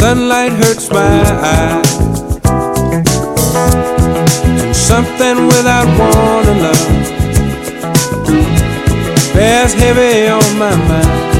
sunlight hurts my eyes, and something without warning, love, bears heavy on my mind.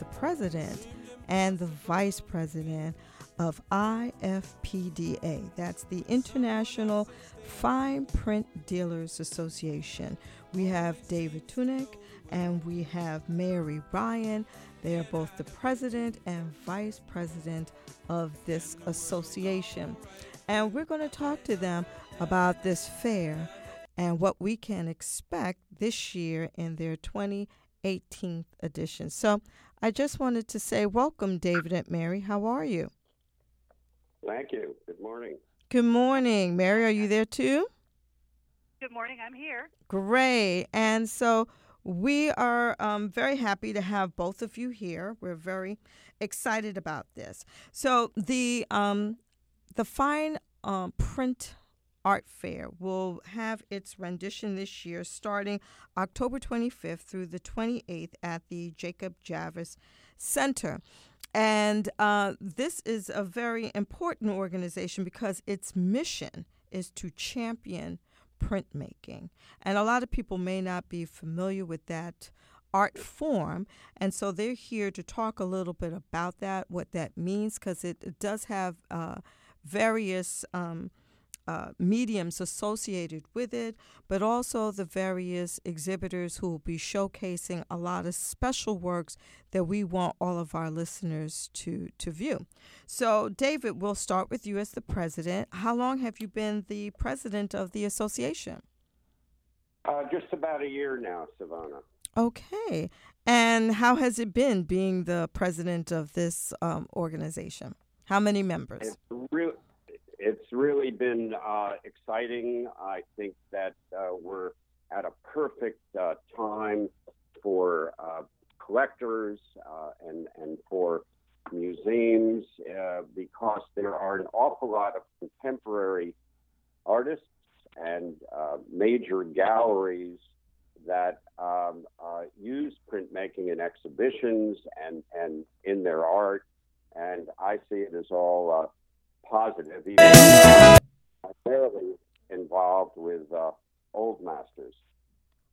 the president and the vice president of IFPDA. That's the International Fine Print Dealers Association. We have David Tunick and we have Mary Ryan. They are both the president and vice president of this association. And we're going to talk to them about this fair and what we can expect this year in their 2018 edition. So I just wanted to say welcome, David and Mary. How are you? Thank you. Good morning. Good morning. Mary, are you there too? Good morning. I'm here. Great. And so we are um, very happy to have both of you here. We're very excited about this. So the um, the fine um, print art fair will have its rendition this year starting October 25th through the 28th at the Jacob Javits Center. And uh, this is a very important organization because its mission is to champion printmaking. And a lot of people may not be familiar with that art form. And so they're here to talk a little bit about that, what that means, because it, it, does have uh, various. Um, uh, mediums associated with it, but also the various exhibitors who will be showcasing a lot of special works that we want all of our listeners to, to view. So, David, we'll start with you as the president. How long have you been the president of the association? Uh, just about a year now, Savannah. Okay. And how has it been being the president of this um, organization? How many members? It's, re- it's really been uh, exciting. I think that uh, we're at a perfect uh, time for uh, collectors uh, and, and for museums uh, because there are an awful lot of contemporary artists and major galleries that um, use printmaking in exhibitions and, and in their art. And I see it as all positive, even primarily involved with uh, old masters.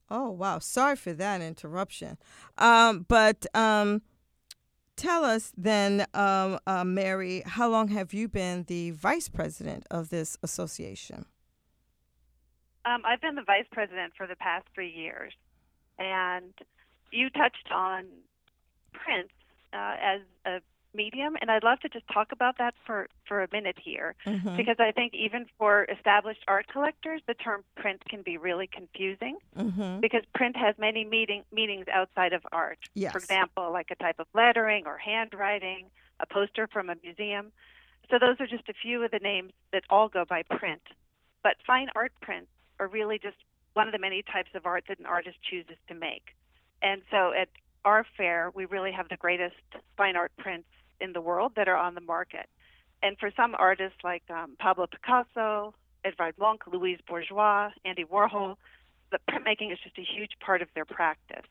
Oh wow! Sorry for that interruption. Um, but um, tell us then, um, uh, Mary, how long have you been the vice president of this association? Um, I've been the vice president for the past three years, and you touched on print uh, as a medium and i'd love to just talk about that for for a minute here mm-hmm. because i think even for established art collectors the term print can be really confusing mm-hmm. because print has many meaning, meanings outside of art yes. for example like a type of lettering or handwriting a poster from a museum so those are just a few of the names that all go by print but fine art prints are really just one of the many types of art that an artist chooses to make and so at our fair, we really have the greatest fine art prints in the world that are on the market. And for some artists like um, Pablo Picasso, Edvard Munch, Louise Bourgeois, Andy Warhol, the printmaking is just a huge part of their practice.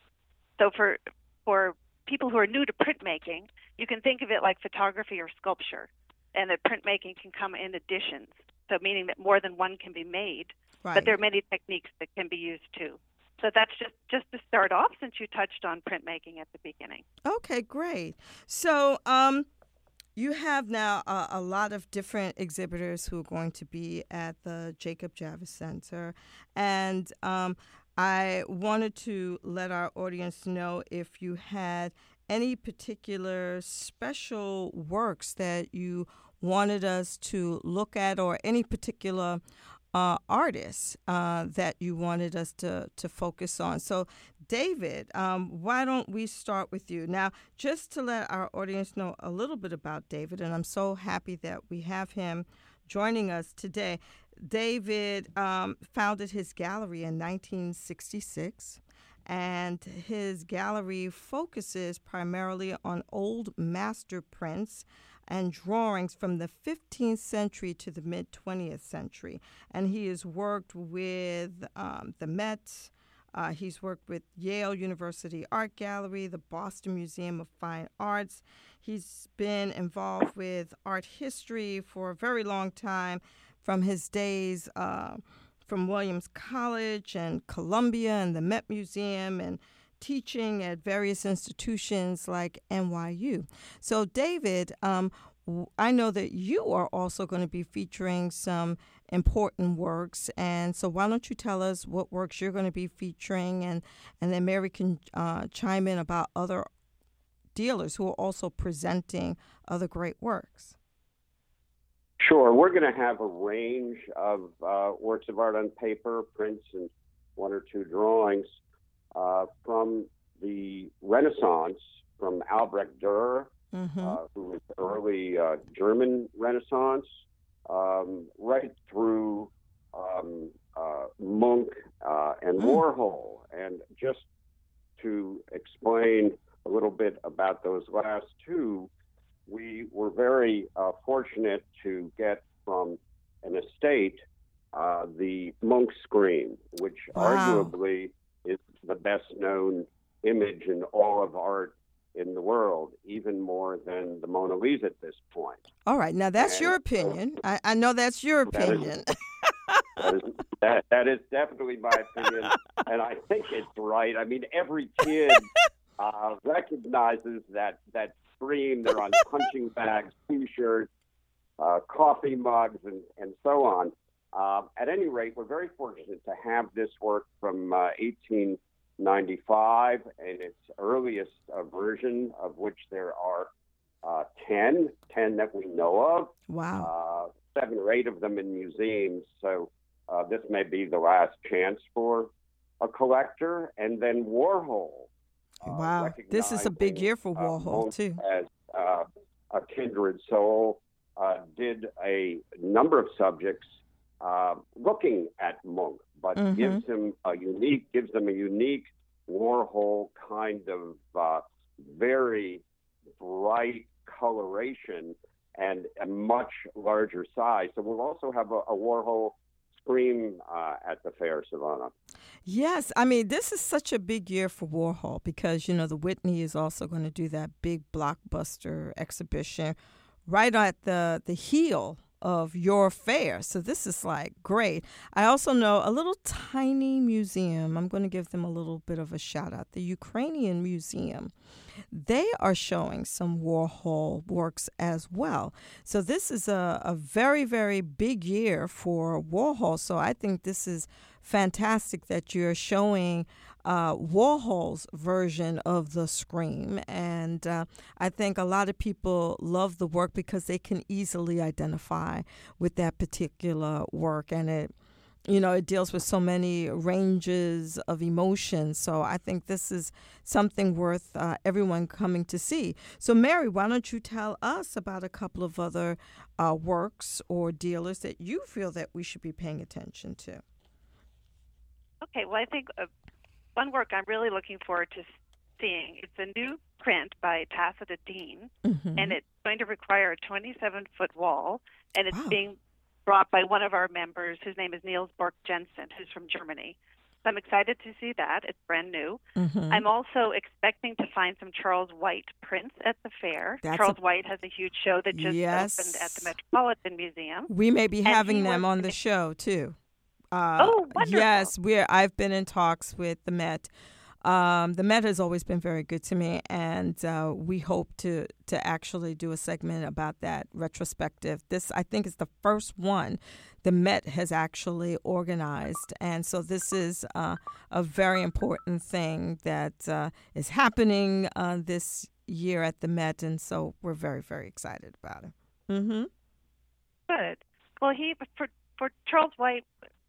So for for people who are new to printmaking, you can think of it like photography or sculpture, and that printmaking can come in additions. So meaning that more than one can be made, right. but there are many techniques that can be used too. So that's just just to start off, since you touched on printmaking at the beginning. Okay, great. So, um, you have now a, a, lot of different exhibitors who are going to be at the Jacob Javits Center, and um, I wanted to let our audience know if you had any particular special works that you wanted us to look at, or any particular uh, artists uh, that you wanted us to, to focus on. So, David, um, why don't we start with you? Now, just to let our audience know a little bit about David, and I'm so happy that we have him joining us today. David um, founded his gallery in 1966 and his gallery focuses primarily on old master prints and drawings from the 15th century to the mid 20th century. And he has worked with um, the Met. Uh, he's worked with Yale University Art Gallery, the Boston Museum of Fine Arts. He's been involved with art history for a very long time from his days uh, from Williams College and Columbia and the Met Museum and teaching at various institutions like NYU. So, David, um, I know that you are also going to be featuring some important works, and so why don't you tell us what works you're going to be featuring, and and then Mary can uh, chime in about other dealers who are also presenting other great works. Sure, we're going to have a range of uh, works of art on paper, prints, and one or two drawings uh, from the Renaissance, from Albrecht Dürer, mm-hmm. uh, who was early uh, German Renaissance, um, right through um, uh, Munch uh, and mm. Warhol. And just to explain a little bit about those last two, we were very uh, fortunate to get from an estate the Munch Scream, which wow. arguably the best known image in all of art in the world, even more than the Mona Lisa at this point. All right, now that's and, your uh, opinion. Uh, I, I, know that's your opinion. That is, that, is, that, that is definitely my opinion, and I think it's right. I mean, every kid uh, recognizes that that scream. They're on punching bags, t-shirts, uh, coffee mugs, and, and so on. Uh, at any rate, we're very fortunate to have this work from uh, 18- 95 and its earliest uh, version, of which there are uh, 10, 10 that we know of. Wow. Uh, seven or eight of them in museums. So uh, this may be the last chance for a collector. And then Warhol. Uh, wow. This is a big year for uh, Warhol, too. As a kindred soul, did a number of subjects looking at Munch but mm-hmm. gives him a unique, gives them a unique Warhol kind of uh, very bright coloration and a much larger size. So we'll also have a, a Warhol scream uh, at the fair, Savannah. Yes, I mean this is such a big year for Warhol because you know the Whitney is also going to do that big blockbuster exhibition right at the the heel of your fair. So this is like great. I also know a little tiny museum. I'm going to give them a little bit of a shout out. The Ukrainian Museum. They are showing some Warhol works as well. So this is a, a very, very big year for Warhol. So I think this is fantastic that you're showing uh, Warhol's version of the scream. And uh, I think a lot of people love the work because they can easily identify with that particular work. And it, you know, it deals with so many ranges of emotions. So I think this is something worth uh, everyone coming to see. So, Mary, why don't you tell us about a couple of other uh, works or dealers that you feel that we should be paying attention to? Okay, well, I think uh, one work I'm really looking forward to seeing. It's a new print by Tacita Dean, mm-hmm. and it's going to require a 27 foot wall, and it's wow. being brought by one of our members, whose name is Niels Borch Jensen, who's from Germany. So I'm excited to see that. It's brand new. Mm-hmm. I'm also expecting to find some Charles White prints at the fair. That's Charles a... White has a huge show that just yes. opened at the Metropolitan Museum. We may be having them on the show too. Uh, Oh, wonderful. Yes, we're. I've been in talks with the Met. Um, the Met has always been very good to me, and uh, we hope to to actually do a segment about that retrospective. This, I think, is the first one the Met has actually organized, and so this is uh, a very important thing that uh, is happening uh, this year at the Met, and so we're very, very excited about it. Mm-hmm. Good. Well, he for for Charles White,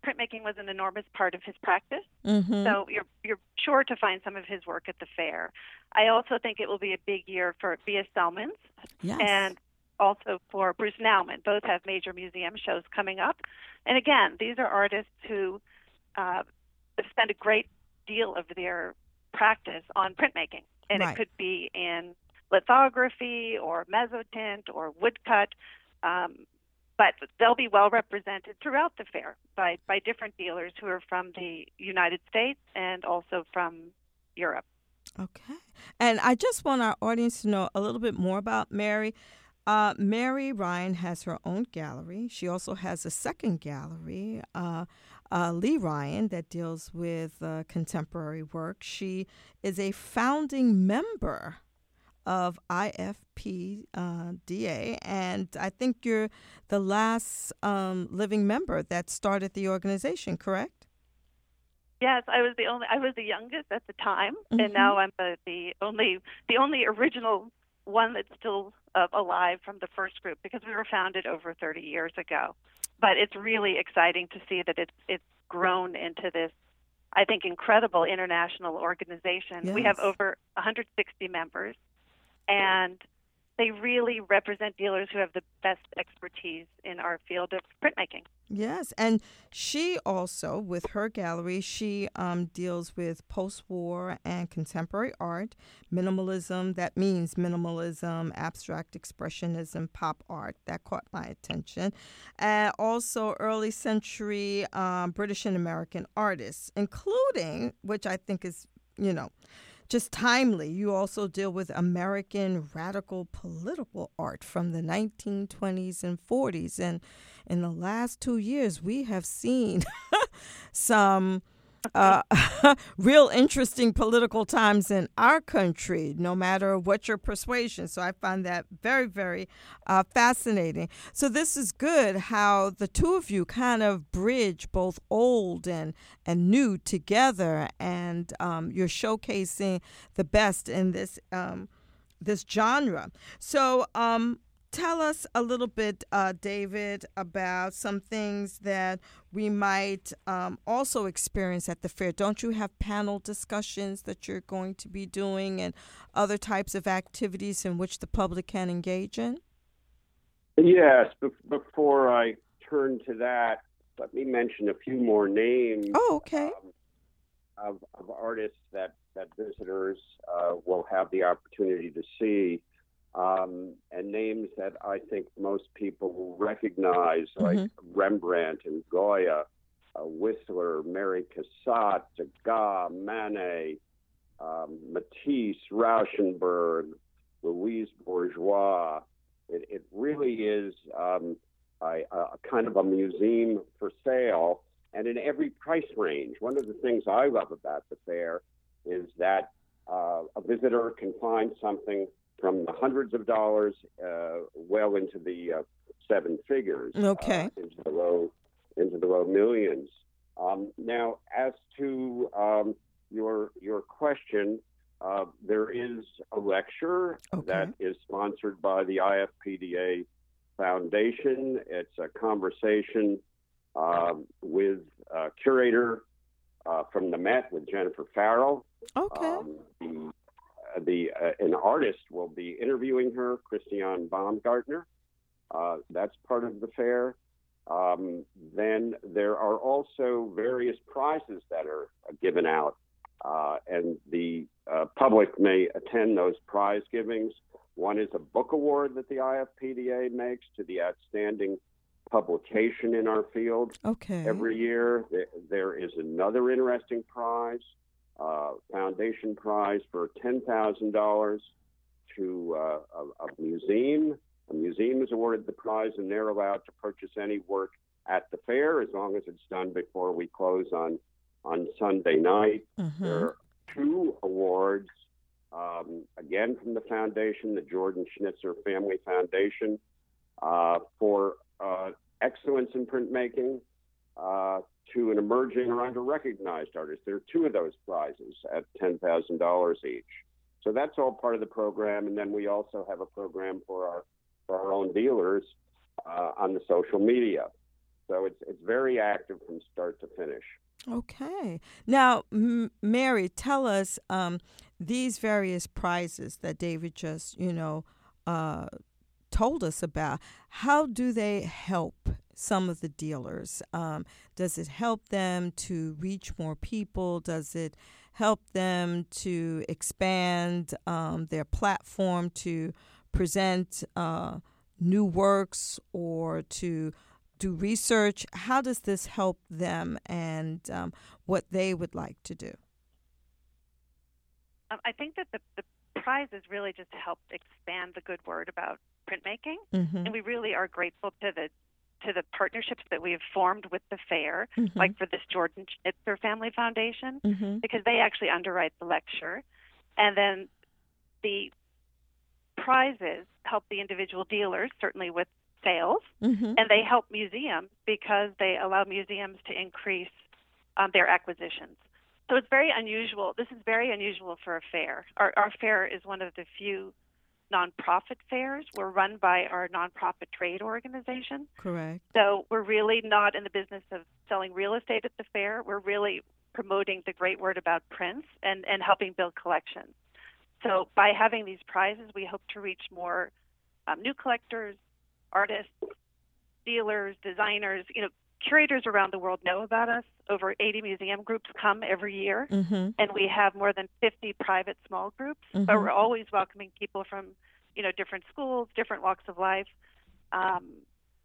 printmaking was an enormous part of his practice. Mm-hmm. So you're you're sure to find some of his work at the fair. I also think it will be a big year for Vija Celmins yes. and also for Bruce Nauman. Both have major museum shows coming up. And again, these are artists who uh, spend a great deal of their practice on printmaking. And Right. it could be in lithography or mezzotint or woodcut. Um, but they'll be well represented throughout the fair by, by different dealers who are from the United States and also from Europe. Okay. And I just want our audience to know a little bit more about Mary. Uh, Mary Ryan has her own gallery. She also has a second gallery, uh, uh, Lee Ryan, that deals with uh, contemporary work. She is a founding member of IFPDA, and I think you're the last um, living member that started the organization, correct? Yes, I was the only. I was the youngest at the time, Mhm. and now I'm the, the only the only original one that's still uh, alive from the first group because we were founded over 30 years ago. But it's really exciting to see that it's it's grown into this, I think, incredible international organization. We have over 160 members, and they really represent dealers who have the best expertise in our field of printmaking. Yes, and she also, with her gallery, she um, deals with post-war and contemporary art, minimalism. That means minimalism, abstract expressionism, pop art. That caught my attention. Also early century um, British and American artists, including, which I think is, you know, just timely. You also deal with American radical political art from the 1920s and 40s. And in the last two years, we have seen some uh, real interesting political times in our country, no matter what your persuasion. So I find that very, very uh, fascinating. So this is good how the two of you kind of bridge both old and, and new together, and um, you're showcasing the best in this um, this genre. So um, tell us a little bit, uh, David, about some things that we might um, also experience at the fair. Don't you have panel discussions that you're going to be doing and other types of activities in which the public can engage in? Yes, be- before I turn to that, let me mention a few more names Oh, okay. um, of, of artists that, that visitors uh, will have the opportunity to see. Um, and names that I think most people will recognize, like Rembrandt and Goya, uh, Whistler, Mary Cassatt, Degas, Manet, um, Matisse, Rauschenberg, Louise Bourgeois. It, it really is um, a, a kind of a museum for sale and in every price range. One of the things I love about the fair is that uh, a visitor can find something from the hundreds of dollars uh, well into the uh, seven figures, Okay. uh, into the low into the low millions. Um, now, as to um, your your question, uh, there is a lecture Okay. that is sponsored by the IFPDA Foundation. It's a conversation um, with a curator uh, from the Met with Jennifer Farrell. Okay. Um, the uh, the uh, an artist will be interviewing her, Christiane Baumgartner. Uh, that's part of the fair. Um, then there are also various prizes that are given out, uh, and the uh, public may attend those prize givings. One is a book award that the IFPDA makes to the outstanding publication in our field okay. every year. There, there is another interesting prize, uh, foundation prize for ten thousand dollars to uh, a, a museum. A museum is awarded the prize, and they're allowed to purchase any work at the fair as long as it's done before we close on on Sunday night. Mm-hmm. There are two awards, um, again from the foundation, the Jordan Schnitzer Family Foundation, uh, for uh, excellence in printmaking uh, to an emerging or under-recognized artist. There are two of those prizes at ten thousand dollars each. So that's all part of the program, and then we also have a program for our for our own dealers uh, on the social media. So it's it's very active from start to finish. Okay. Now, M- Mary, tell us um, these various prizes that David just, you know, uh, told us about. How do they help some of the dealers? Um, does it help them to reach more people? Does it help them to expand um, their platform to present uh, new works or to do research. How does this help them and um, what they would like to do? Um, I think that the, the prizes really just help expand the good word about printmaking, mm-hmm. and we really are grateful to the to the partnerships that we have formed with the fair, mm-hmm. like for this Jordan Schnitzer Family Foundation, mm-hmm. because they actually underwrite the lecture, and then the prizes help the individual dealers certainly with sales, mm-hmm. and they help museums because they allow museums to increase um, their acquisitions. So it's very unusual. This is very unusual for a fair. Our, our fair is one of the few nonprofit fairs. We're run by our nonprofit trade organization. Correct. So we're really not in the business of selling real estate at the fair. We're really promoting the great word about prints and, and helping build collections. So by having these prizes, we hope to reach more um, new collectors, artists, dealers, designers. You know, curators around the world know about us. Over 80 museum groups come every year, mm-hmm. and we have more than 50 private small groups. Mm-hmm. But we're always welcoming people from, you know, different schools, different walks of life. Um,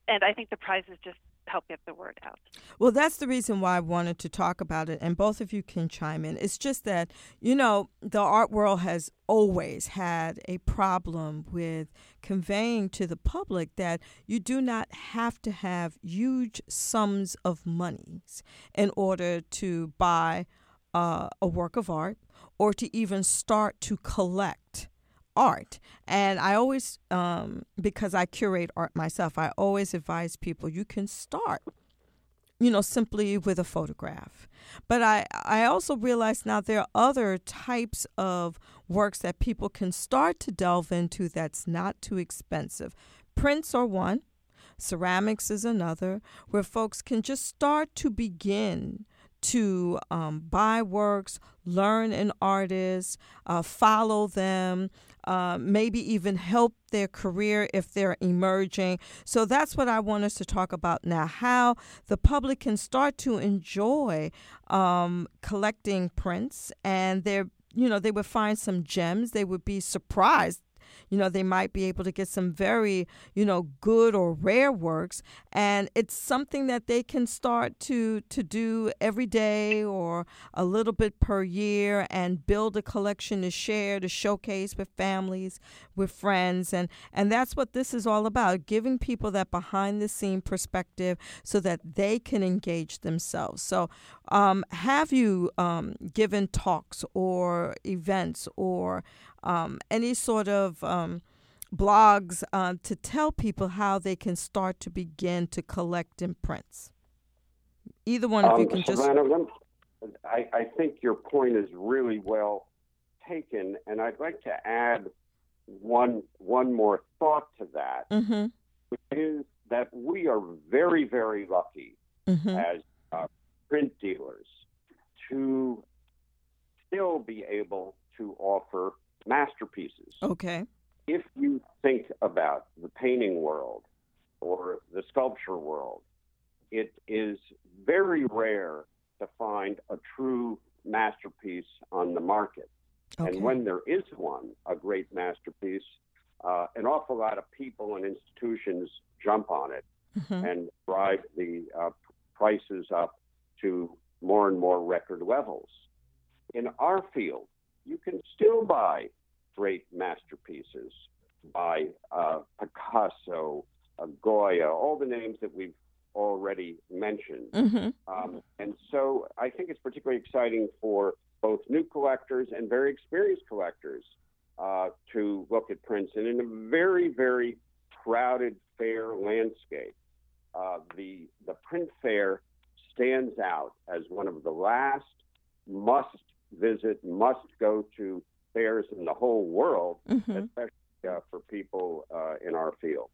and I think the prize is just help get the word out. Well, that's the reason why I wanted to talk about it, and both of you can chime in. It's just that, you know, the art world has always had a problem with conveying to the public that you do not have to have huge sums of monies in order to buy uh, a work of art or to even start to collect art. And I always, um, because I curate art myself, I always advise people you can start, you know, simply with a photograph. But I, I also realize now there are other types of works that people can start to delve into that's not too expensive. Prints are one. Ceramics is another, where folks can just start to begin to um, buy works, learn an artist, uh, follow them, uh, maybe even help their career if they're emerging. So that's what I want us to talk about now how the public can start to enjoy um, collecting prints and they're you know they would find some gems they would be surprised you know they might be able to get some very you know good or rare works and it's something that they can start to to do every day or a little bit per year and build a collection to share to showcase with families with friends and and that's what this is all about giving people that behind the scene perspective so that they can engage themselves. So um, have you um, given talks or events or um, any sort of um, blogs uh, to tell people how they can start to begin to collect imprints. Either one of you can Savannah, just. I, I think your point is really well taken, and I'd like to add one one more thought to that, mm-hmm. which is that we are very, very lucky mm-hmm. as uh, print dealers to still be able to offer masterpieces. Okay. If you think about the painting world or the sculpture world, it is very rare to find a true masterpiece on the market. Okay. And when there is one, a great masterpiece, uh, an awful lot of people and institutions jump on it Mhm. and drive the uh, prices up to more and more record levels. In our field, you can still buy great masterpieces by uh, Picasso, uh, Goya, all the names that we've already mentioned. Mm-hmm. Um, and so I think it's particularly exciting for both new collectors and very experienced collectors uh, to look at prints. And in a very, very crowded fair landscape, uh, the, the print fair stands out as one of the last must visit, must go to fairs in the whole world, Mm-hmm. especially uh, for people uh, in our field.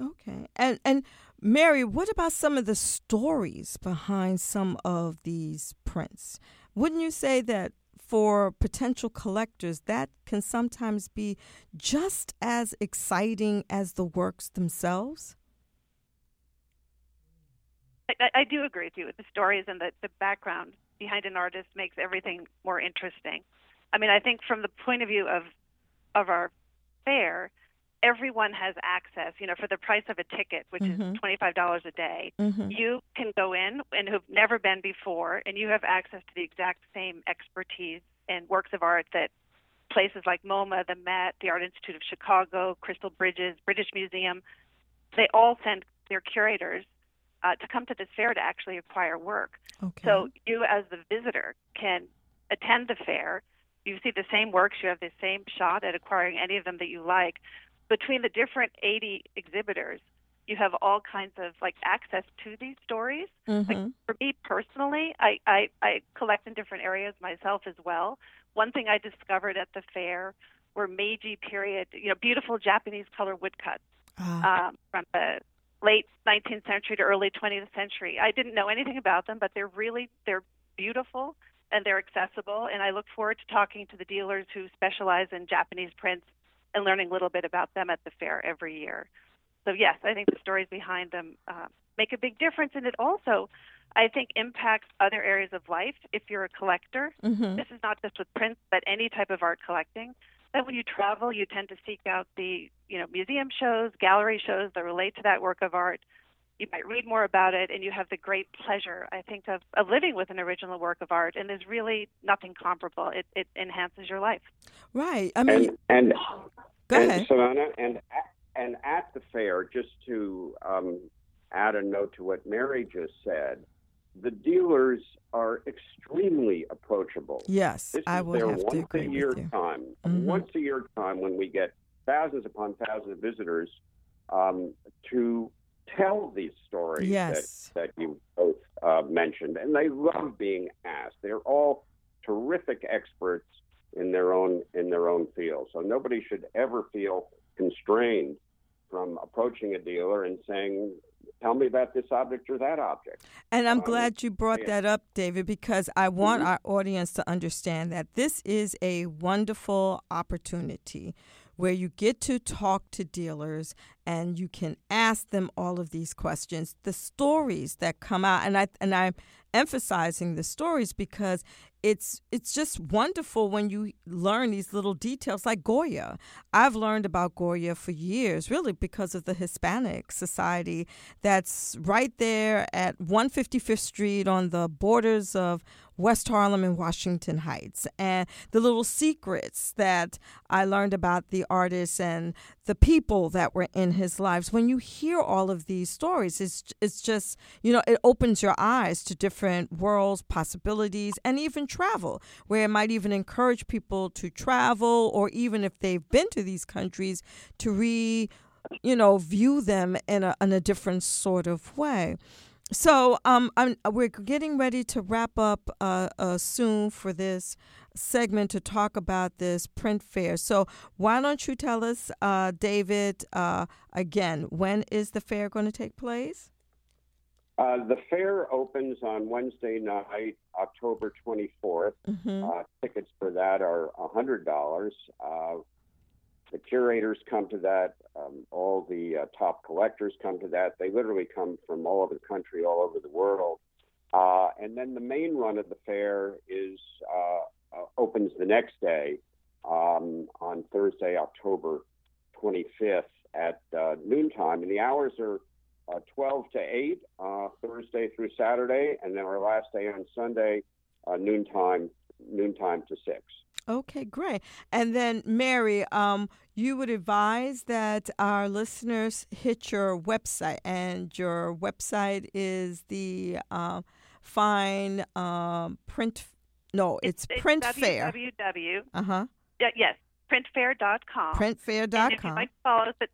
Okay. And and Mary, what about some of the stories behind some of these prints? Wouldn't you say that for potential collectors that can sometimes be just as exciting as the works themselves? I, I do agree with you. With the stories and the, the background behind an artist makes everything more interesting. I mean, I think from the point of view of of our fair, everyone has access. You know, for the price of a ticket, which Mhm. is twenty five dollars a day, Mm-hmm. you can go in and who've never been before, and you have access to the exact same expertise and works of art that places like MoMA, the Met, the Art Institute of Chicago, Crystal Bridges, British Museum, they all send their curators uh, to come to this fair to actually acquire work. Okay. So you, as the visitor, can attend the fair. You see the same works. You have the same shot at acquiring any of them that you like. Between the different 80 exhibitors, you have all kinds of like access to these stories. Like Mhm. for me personally, I, I, I collect in different areas myself as well. One thing I discovered at the fair were Meiji period, you know, beautiful Japanese color woodcuts Ah, um, from the late 19th century to early 20th century. I didn't know anything about them, but they're really they're beautiful and they're accessible. And I look forward to talking to the dealers who specialize in Japanese prints and learning a little bit about them at the fair every year. So yes, I think the stories behind them uh, make a big difference, and it also, I think, impacts other areas of life. If you're a collector, mhm. this is not just with prints, but any type of art collecting. That when you travel, you tend to seek out the you know museum shows, gallery shows that relate to that work of art. You might read more about it, and you have the great pleasure, I think, of, of living with an original work of art. And there's really nothing comparable. It, it enhances your life. Right. I mean, And, and go and ahead. Savannah, and at, and at the fair, just to um, add a note to what Mary just said, the dealers are extremely approachable. Yes, This I their have to once agree a year with you. time, Mhm. once a year time when we get thousands upon thousands of visitors um, to tell these stories Yes. that, that you both uh, mentioned, and they love being asked. They're all terrific experts in their own in their own field, so nobody should ever feel constrained from approaching a dealer and saying, "Tell me about this object or that object." And I'm Um, glad you brought that up, David, because I want Mhm. our audience to understand that this is a wonderful opportunity where you get to talk to dealers and you can ask them all of these questions. The stories that come out, and I and I'm emphasizing the stories because it's it's just wonderful when you learn these little details like Goya. I've learned about Goya for years, really because of the Hispanic Society that's right there at 155th Street on the borders of West Harlem and Washington Heights. And the little secrets that I learned about the artists and the people that were in his lives. When you hear all of these stories, it's it's just, you know, it opens your eyes to different worlds, possibilities, and even travel, where it might even encourage people to travel or even if they've been to these countries to re you know, view them in a in a different sort of way. So, um, I'm, we're getting ready to wrap up uh, uh, soon for this segment to talk about this print fair. So, why don't you tell us, uh, David, uh, again, when is the fair going to take place? Uh, the fair opens on Wednesday night, October 24th. Mm-hmm. Uh, tickets for that are $100. The curators come to that. Um, all the uh, top collectors come to that. They literally come from all over the country, all over the world. Uh, and then the main run of the fair is uh, uh, opens the next day um, on Thursday, October 25th at uh, noontime, and the hours are uh, 12 to 8 uh, Thursday through Saturday, and then our last day on Sunday, noontime noontime to 6. Okay, great. And then, Mary, um, you would advise that our listeners hit your website, and your website is the uh, Fine um, Print. No, it's, Print Fair. www. Uh huh. Yeah, yes, printfair.com. Printfair.com. And if you'd like to follow us, at,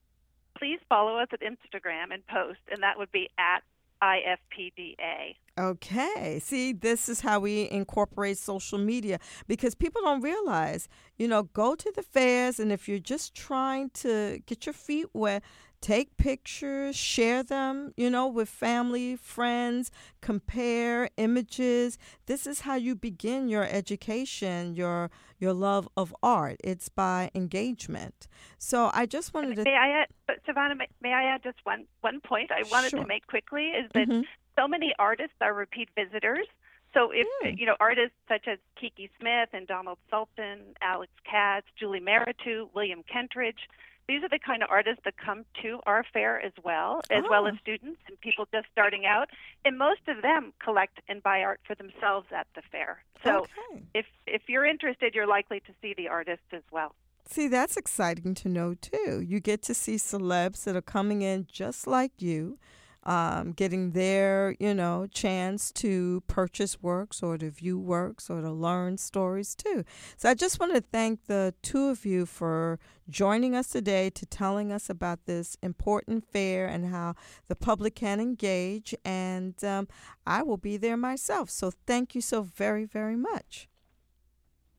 please follow us at Instagram and post, and that would be at IFPDA. Okay. See, this is how we incorporate social media because people don't realize, you know, go to the fairs and if you're just trying to get your feet wet, take pictures, share them, you know, with family, friends, compare images. This is how you begin your education, your your love of art. It's by engagement. So I just wanted to May I add, but Savannah, may, may I add just one, one point I wanted Sure. to make quickly is that Mhm. so many artists are repeat visitors. So if Mm. you know artists such as Kiki Smith and Donald Sultan, Alex Katz, Julie Mehretu, William Kentridge, these are the kind of artists that come to our fair as well, as well Oh. as students and people just starting out. And most of them collect and buy art for themselves at the fair. So Okay. if if you're interested, you're likely to see the artists as well. See, that's exciting to know too. You get to see celebs that are coming in just like you, um, getting their, you know, chance to purchase works or to view works or to learn stories too. So I just want to thank the two of you for joining us today to telling us about this important fair and how the public can engage. And um, I will be there myself. So thank you so very, very much.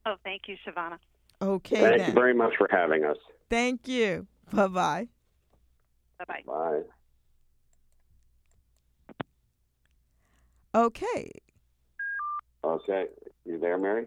Oh, thank you, Shavana. Okay, Thank then. you very much for having us. Thank you. Bye bye. Bye bye. Bye. Okay. Okay. You there, Mary?